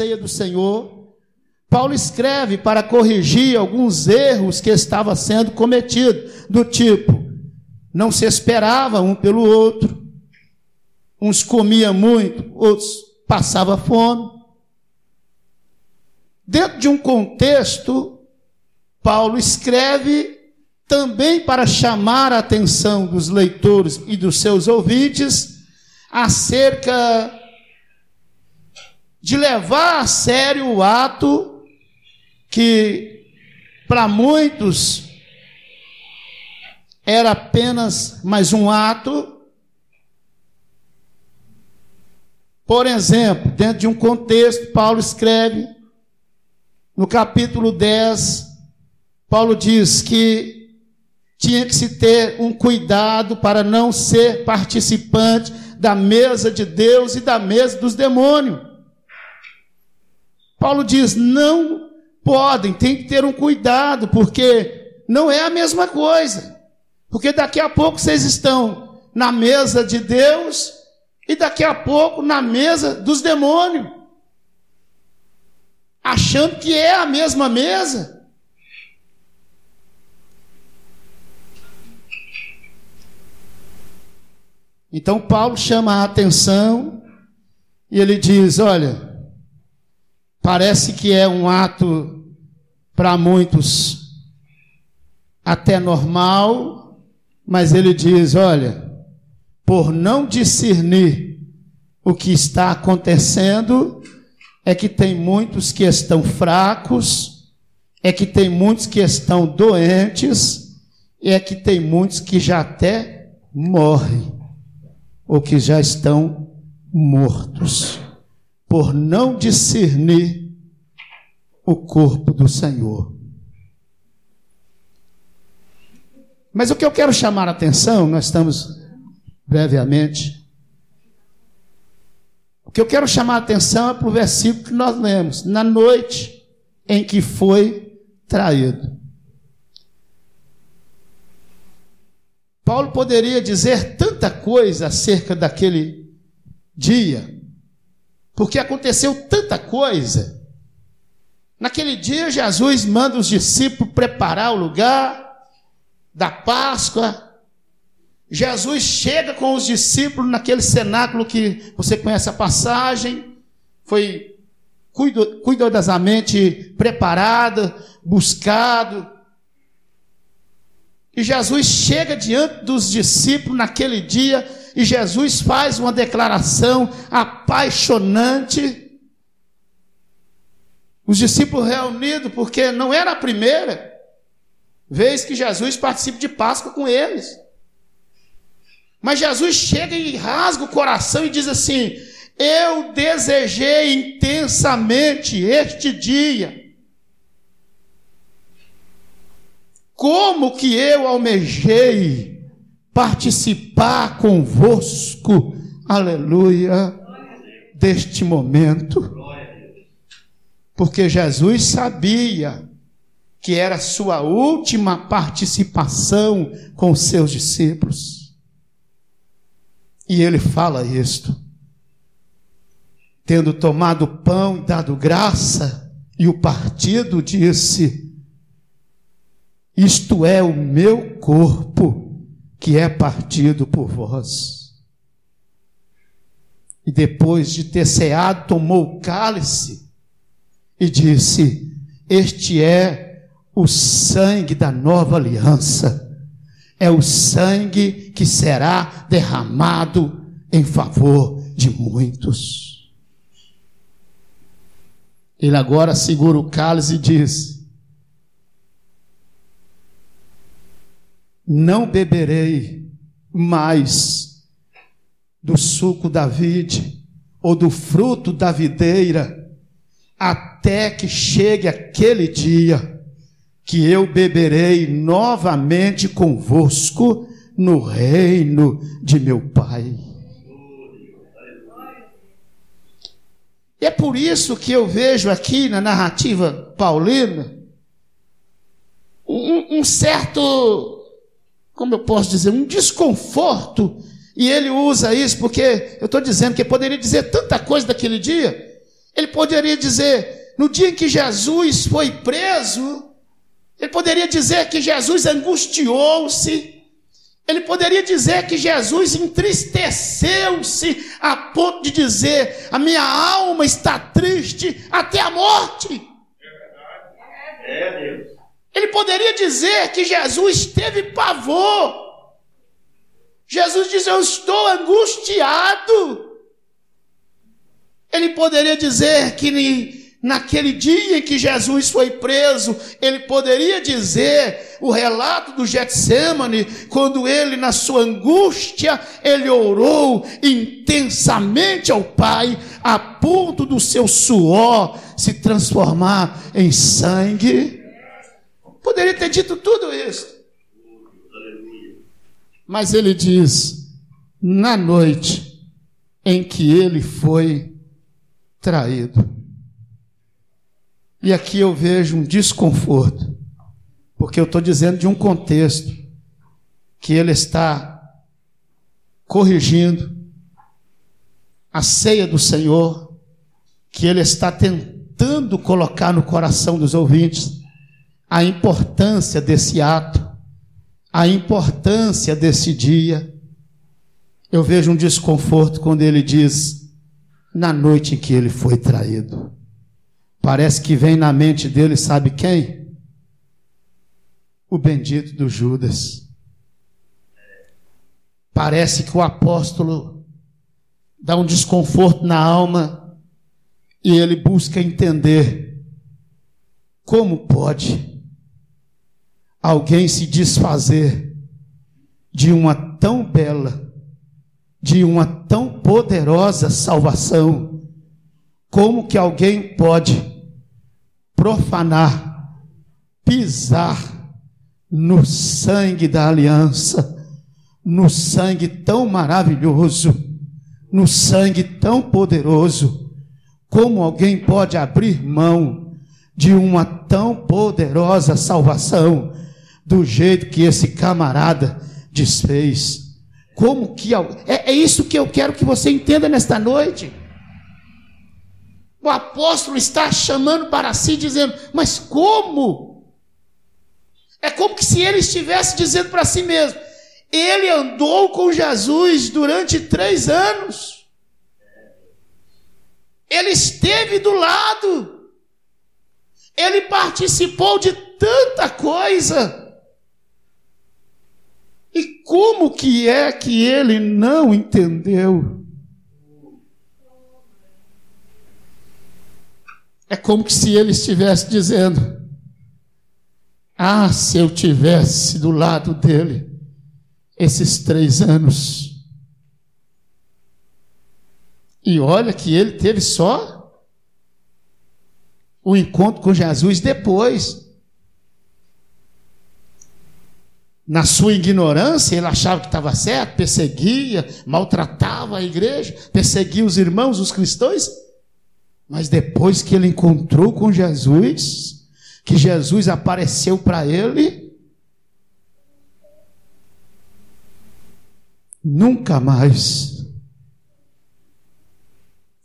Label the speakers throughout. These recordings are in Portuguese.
Speaker 1: ceia do Senhor, Paulo escreve para corrigir alguns erros que estavam sendo cometidos, do tipo, não se esperava um pelo outro, uns comia muito, outros passava fome. Dentro de um contexto, Paulo escreve também para chamar a atenção dos leitores e dos seus ouvintes acerca de levar a sério o ato que para muitos era apenas mais um ato. Por exemplo, dentro de um contexto, Paulo escreve no capítulo 10, Paulo diz que tinha que se ter um cuidado para não ser participante da mesa de Deus e da mesa dos demônios. Paulo diz: não podem, tem que ter um cuidado, porque não é a mesma coisa. Porque daqui a pouco vocês estão na mesa de Deus e daqui a pouco na mesa dos demônios, achando que é a mesma mesa. Então Paulo chama a atenção e ele diz: olha, parece que é um ato para muitos até normal, mas ele diz: olha, por não discernir o que está acontecendo, é que tem muitos que estão fracos, é que tem muitos que estão doentes, e é que tem muitos que já até morrem ou que já estão mortos, por não discernir o corpo do Senhor. Mas o que eu quero chamar a atenção, nós estamos brevemente. O que eu quero chamar a atenção é para o versículo que nós lemos, na noite em que foi traído. Paulo poderia dizer tanta coisa acerca daquele dia, porque aconteceu tanta coisa. Naquele dia, Jesus manda os discípulos preparar o lugar da Páscoa. Jesus chega com os discípulos naquele cenáculo que você conhece a passagem, foi cuidadosamente preparado, buscado, e Jesus chega diante dos discípulos naquele dia e Jesus faz uma declaração apaixonante. Os discípulos reunidos, porque não era a primeira vez que Jesus participa de Páscoa com eles. Mas Jesus chega e rasga o coração e diz assim: Eu desejei intensamente este dia Como que eu almejei participar convosco, aleluia, deste momento. Porque Jesus sabia que era sua última participação com os seus discípulos. E ele fala isto. Tendo tomado pão e dado graça, e o partido disse: isto é o meu corpo que é partido por vós. E depois de ter ceado, tomou o cálice e disse: Este é o sangue da nova aliança, é o sangue que será derramado em favor de muitos. Ele agora segura o cálice e diz: não beberei mais do suco da vide ou do fruto da videira, até que chegue aquele dia que eu beberei novamente convosco no reino de meu Pai. É por isso que eu vejo aqui na narrativa paulina um, um certo como eu posso dizer, um desconforto. E ele usa isso porque eu estou dizendo que poderia dizer tanta coisa daquele dia. Ele poderia dizer, no dia em que Jesus foi preso, ele poderia dizer que Jesus angustiou-se, ele poderia dizer que Jesus entristeceu-se a ponto de dizer: a minha alma está triste até a morte. É Deus. Ele poderia dizer que Jesus teve pavor. Jesus diz: Eu estou angustiado. Ele poderia dizer que Naquele dia em que Jesus foi preso, ele poderia dizer o relato do Getsemane, quando ele, na sua angústia, ele orou intensamente ao Pai, a ponto do seu suor se transformar em sangue. Poderia ter dito tudo isso. Mas ele diz: na noite em que ele foi traído. E aqui eu vejo um desconforto, porque eu estou dizendo de um contexto que ele está corrigindo a ceia do Senhor, que ele está tentando colocar no coração dos ouvintes a importância desse ato, a importância desse dia. Eu vejo um desconforto quando ele diz, na noite em que ele foi traído. Parece que vem na mente dele, sabe quem? O bendito do Judas. Parece que o apóstolo dá um desconforto na alma e ele busca entender como pode alguém se desfazer de uma tão bela, de uma tão poderosa salvação. Como que alguém pode profanar, pisar no sangue da aliança, no sangue tão maravilhoso, no sangue tão poderoso. Como alguém pode abrir mão de uma tão poderosa salvação do jeito que esse camarada desfez? Como que é, é isso que eu quero que você entenda nesta noite. O apóstolo está chamando para si, dizendo: Mas como? É como que se ele estivesse dizendo para si mesmo: Ele andou com Jesus durante três anos. Ele esteve do lado. Ele participou de tanta coisa. E como que é que ele não entendeu? É como se ele estivesse dizendo: Ah, se eu tivesse do lado dele esses três anos. E olha que ele teve só o encontro com Jesus depois. Na sua ignorância, ele achava que estava certo, perseguia, maltratava a igreja, perseguia os irmãos, os cristãos. Mas depois que ele encontrou com Jesus, que Jesus apareceu para ele, nunca mais,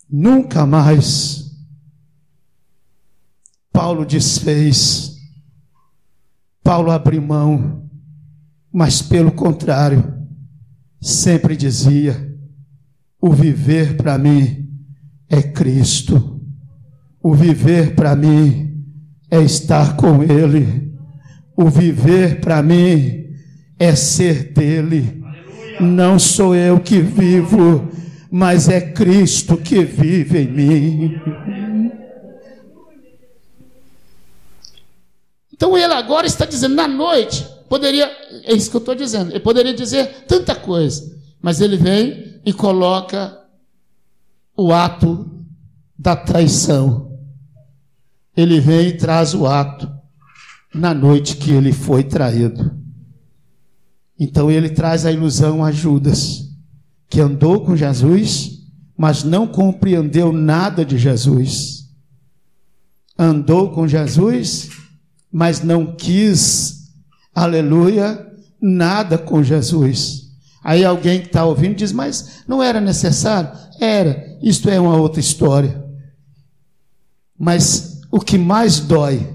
Speaker 1: nunca mais, Paulo desfez, Paulo abriu mão, mas pelo contrário, sempre dizia: o viver para mim é Cristo o viver para mim é estar com Ele. O viver para mim é ser dele. Não sou eu que vivo, mas é Cristo que vive em mim. Então ele agora está dizendo, na noite, poderia, é isso que eu estou dizendo, ele poderia dizer tanta coisa, mas ele vem e coloca o ato da traição ele vem e traz o ato na noite que ele foi traído. Então ele traz a ilusão a Judas, que andou com Jesus, mas não compreendeu nada de Jesus. Andou com Jesus, mas não quis, aleluia, nada com Jesus. Aí alguém que está ouvindo diz, mas não era necessário? Era. Isto é uma outra história. Mas o que mais dói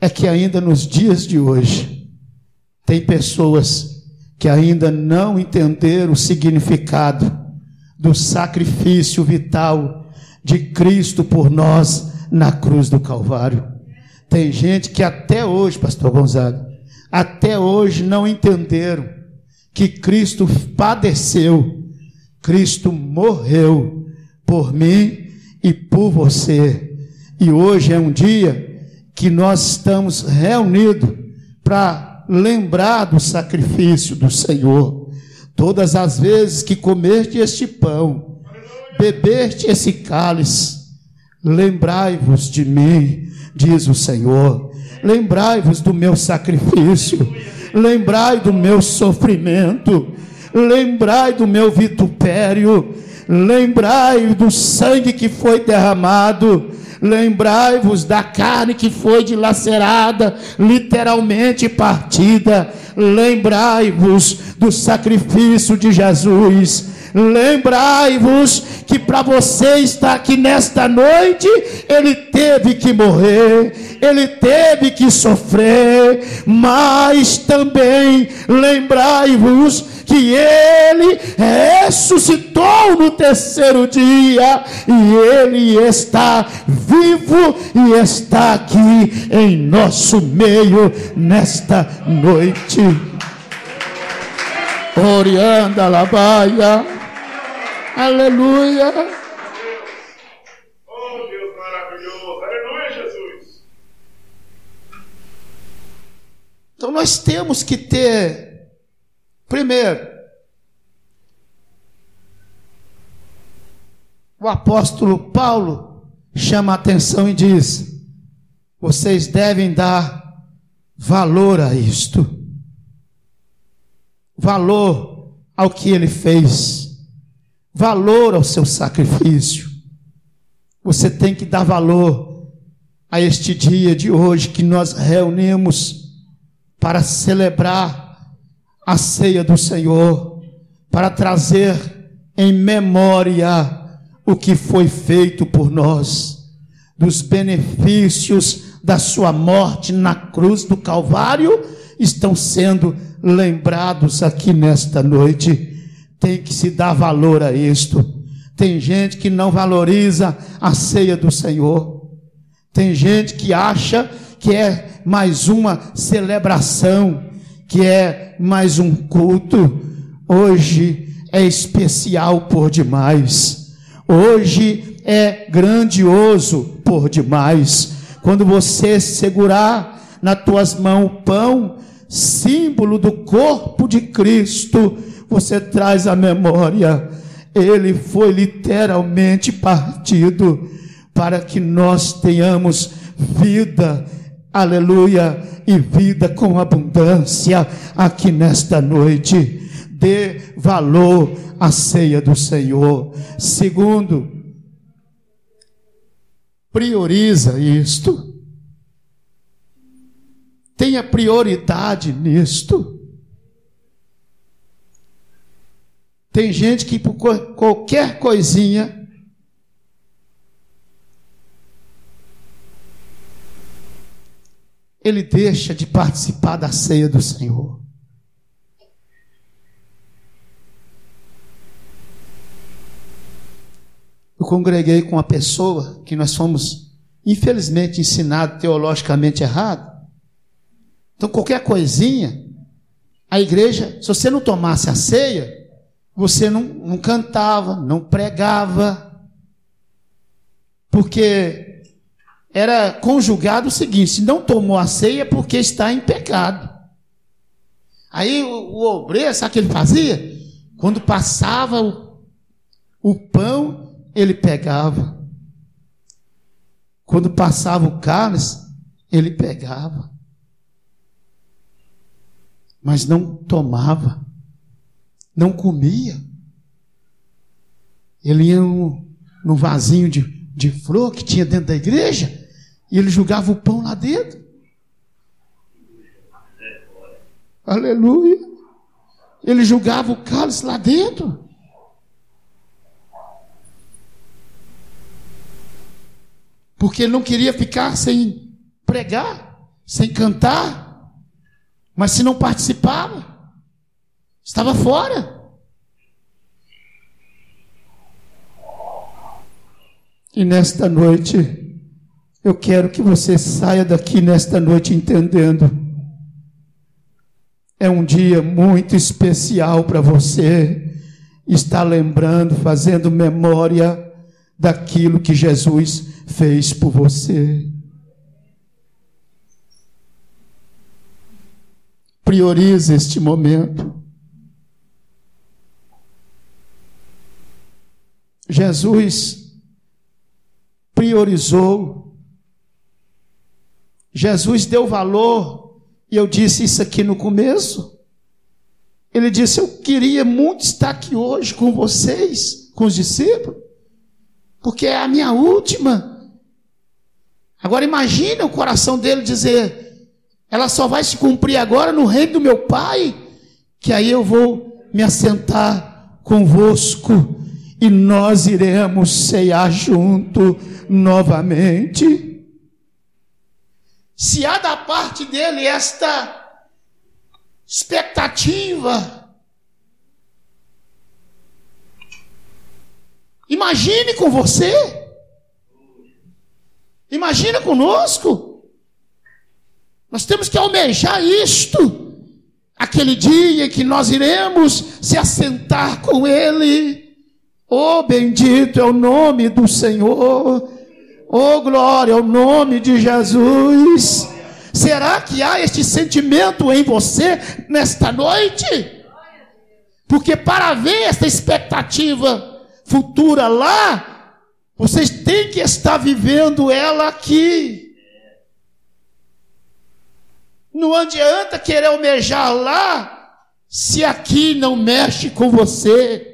Speaker 1: é que ainda nos dias de hoje tem pessoas que ainda não entenderam o significado do sacrifício vital de Cristo por nós na cruz do Calvário. Tem gente que até hoje, pastor Gonzaga, até hoje não entenderam que Cristo padeceu, Cristo morreu por mim e por você. E hoje é um dia que nós estamos reunidos para lembrar do sacrifício do Senhor. Todas as vezes que comeste este pão, bebeste esse cálice, lembrai-vos de mim, diz o Senhor. Lembrai-vos do meu sacrifício, lembrai do meu sofrimento, lembrai do meu vitupério, lembrai do sangue que foi derramado, lembrai-vos da carne que foi dilacerada, literalmente partida, lembrai-vos do sacrifício de Jesus Lembrai-vos que para você estar aqui nesta noite, ele teve que morrer, ele teve que sofrer, mas também lembrai-vos que ele ressuscitou no terceiro dia e ele está vivo e está aqui em nosso meio nesta noite. Orianda Labaia. Aleluia.
Speaker 2: Oh, Deus maravilhoso. Aleluia, Jesus.
Speaker 1: Então nós temos que ter, primeiro, o apóstolo Paulo chama a atenção e diz: vocês devem dar valor a isto, valor ao que ele fez valor ao seu sacrifício. Você tem que dar valor a este dia de hoje que nós reunimos para celebrar a ceia do Senhor, para trazer em memória o que foi feito por nós, dos benefícios da sua morte na cruz do Calvário, estão sendo lembrados aqui nesta noite tem que se dar valor a isto. Tem gente que não valoriza a ceia do Senhor. Tem gente que acha que é mais uma celebração, que é mais um culto. Hoje é especial por demais. Hoje é grandioso por demais. Quando você segurar nas tuas mãos o pão, símbolo do corpo de Cristo, você traz a memória, ele foi literalmente partido para que nós tenhamos vida, aleluia, e vida com abundância aqui nesta noite. Dê valor à ceia do Senhor. Segundo, prioriza isto. Tenha prioridade nisto. Tem gente que por qualquer coisinha ele deixa de participar da ceia do Senhor. Eu congreguei com uma pessoa que nós fomos, infelizmente, ensinados teologicamente errado. Então, qualquer coisinha, a igreja, se você não tomasse a ceia, você não, não cantava, não pregava, porque era conjugado o seguinte: se não tomou a ceia, é porque está em pecado. Aí o, o obreiro, sabe o que ele fazia? Quando passava o, o pão, ele pegava. Quando passava o cálice, ele pegava. Mas não tomava não comia. Ele ia no vasinho de, de flor que tinha dentro da igreja e ele jogava o pão lá dentro. Aleluia. Ele jogava o cálice lá dentro. porque ele não queria ficar sem pregar, sem cantar, mas se não participava, estava fora. E nesta noite, eu quero que você saia daqui nesta noite entendendo. É um dia muito especial para você estar lembrando, fazendo memória daquilo que Jesus fez por você. Priorize este momento. Jesus priorizou. Jesus deu valor, e eu disse isso aqui no começo. Ele disse: Eu queria muito estar aqui hoje com vocês, com os discípulos, porque é a minha última. Agora imagine o coração dele dizer: Ela só vai se cumprir agora no reino do meu Pai, que aí eu vou me assentar convosco e nós iremos ceiar junto novamente. Se há da parte dele esta expectativa, imagine com você, imagine conosco. Nós temos que almejar isto, aquele dia que nós iremos se assentar com Ele. Oh, bendito é o nome do Senhor. Oh, glória ao nome de Jesus. Será que há este sentimento em você nesta noite? Porque para ver esta expectativa futura lá, vocês têm que estar vivendo ela aqui. Não adianta querer almejar lá, se aqui não mexe com você,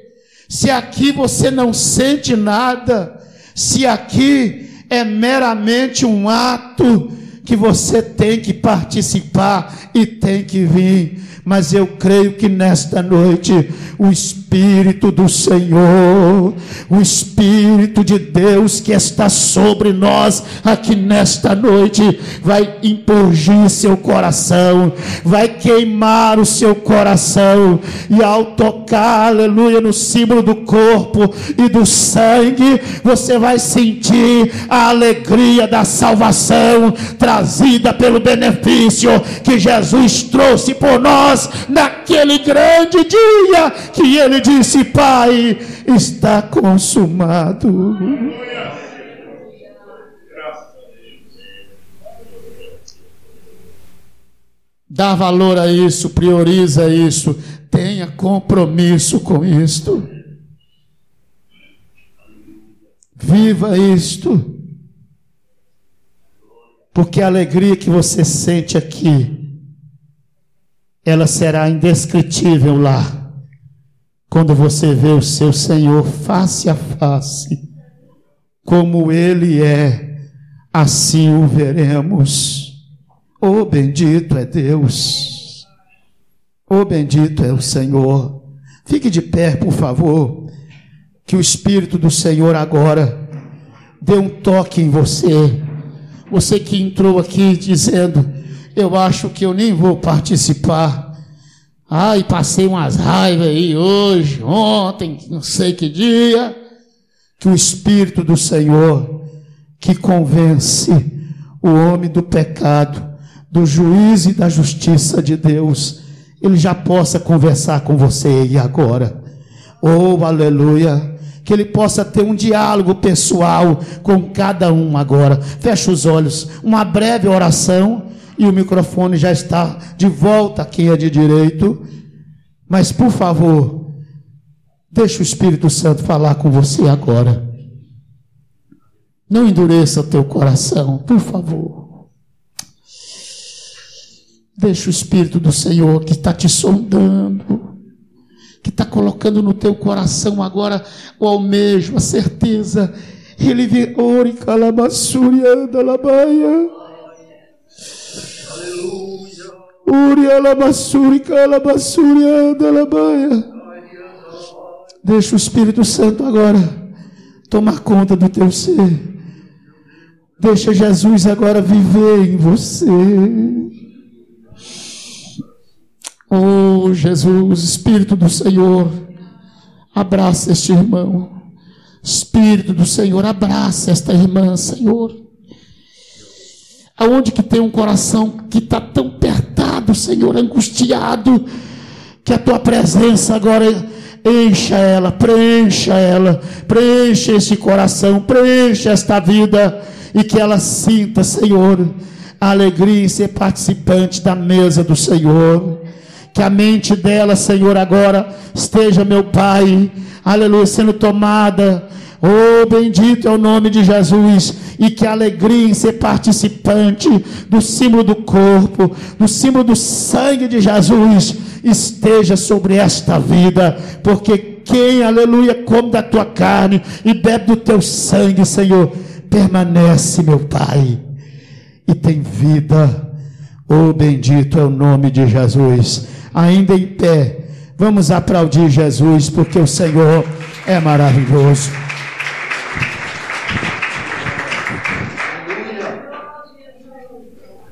Speaker 1: se aqui você não sente nada, se aqui é meramente um ato que você tem que participar e tem que vir. Mas eu creio que nesta noite o Espírito do Senhor, o Espírito de Deus que está sobre nós aqui nesta noite, vai impurgir seu coração, vai queimar o seu coração, e ao tocar, aleluia, no símbolo do corpo e do sangue, você vai sentir a alegria da salvação trazida pelo benefício que Jesus trouxe por nós naquele grande dia que ele disse: Pai, está consumado. Dá valor a isso, prioriza isso, tenha compromisso com isto. Viva isto. Porque a alegria que você sente aqui ela será indescritível lá, quando você vê o seu Senhor face a face, como Ele é, assim o veremos. Oh, bendito é Deus, oh, bendito é o Senhor. Fique de pé, por favor, que o Espírito do Senhor agora dê um toque em você. Você que entrou aqui dizendo, eu acho que eu nem vou participar. Ai, passei umas raivas aí hoje, ontem, não sei que dia. Que o Espírito do Senhor, que convence o homem do pecado, do juízo e da justiça de Deus, ele já possa conversar com você e agora. Oh, aleluia que ele possa ter um diálogo pessoal com cada um agora. Feche os olhos, uma breve oração e o microfone já está de volta quem é de direito. Mas, por favor, deixe o Espírito Santo falar com você agora. Não endureça o teu coração, por favor. Deixe o Espírito do Senhor que está te sondando, que está colocando no teu coração agora o almejo, a certeza. Ele vê ori calamassuri anda labaia. Deixa o Espírito Santo agora tomar conta do teu ser. Deixa Jesus agora viver em você. Oh, Jesus, Espírito do Senhor, abraça este irmão. Espírito do Senhor, abraça esta irmã, Senhor. Aonde que tem um coração que está tão apertado, Senhor, angustiado, que a tua presença agora encha ela, preencha ela, preencha esse coração, preencha esta vida e que ela sinta, Senhor, a alegria em ser participante da mesa do Senhor. Que a mente dela, Senhor, agora esteja, meu Pai, aleluia, sendo tomada. Oh, bendito é o nome de Jesus, e que alegria em ser participante do símbolo do corpo, do símbolo do sangue de Jesus, esteja sobre esta vida, porque quem, aleluia, come da tua carne e bebe do teu sangue, Senhor, permanece, meu Pai, e tem vida. Oh, bendito é o nome de Jesus. Ainda em pé, vamos aplaudir Jesus, porque o Senhor é maravilhoso.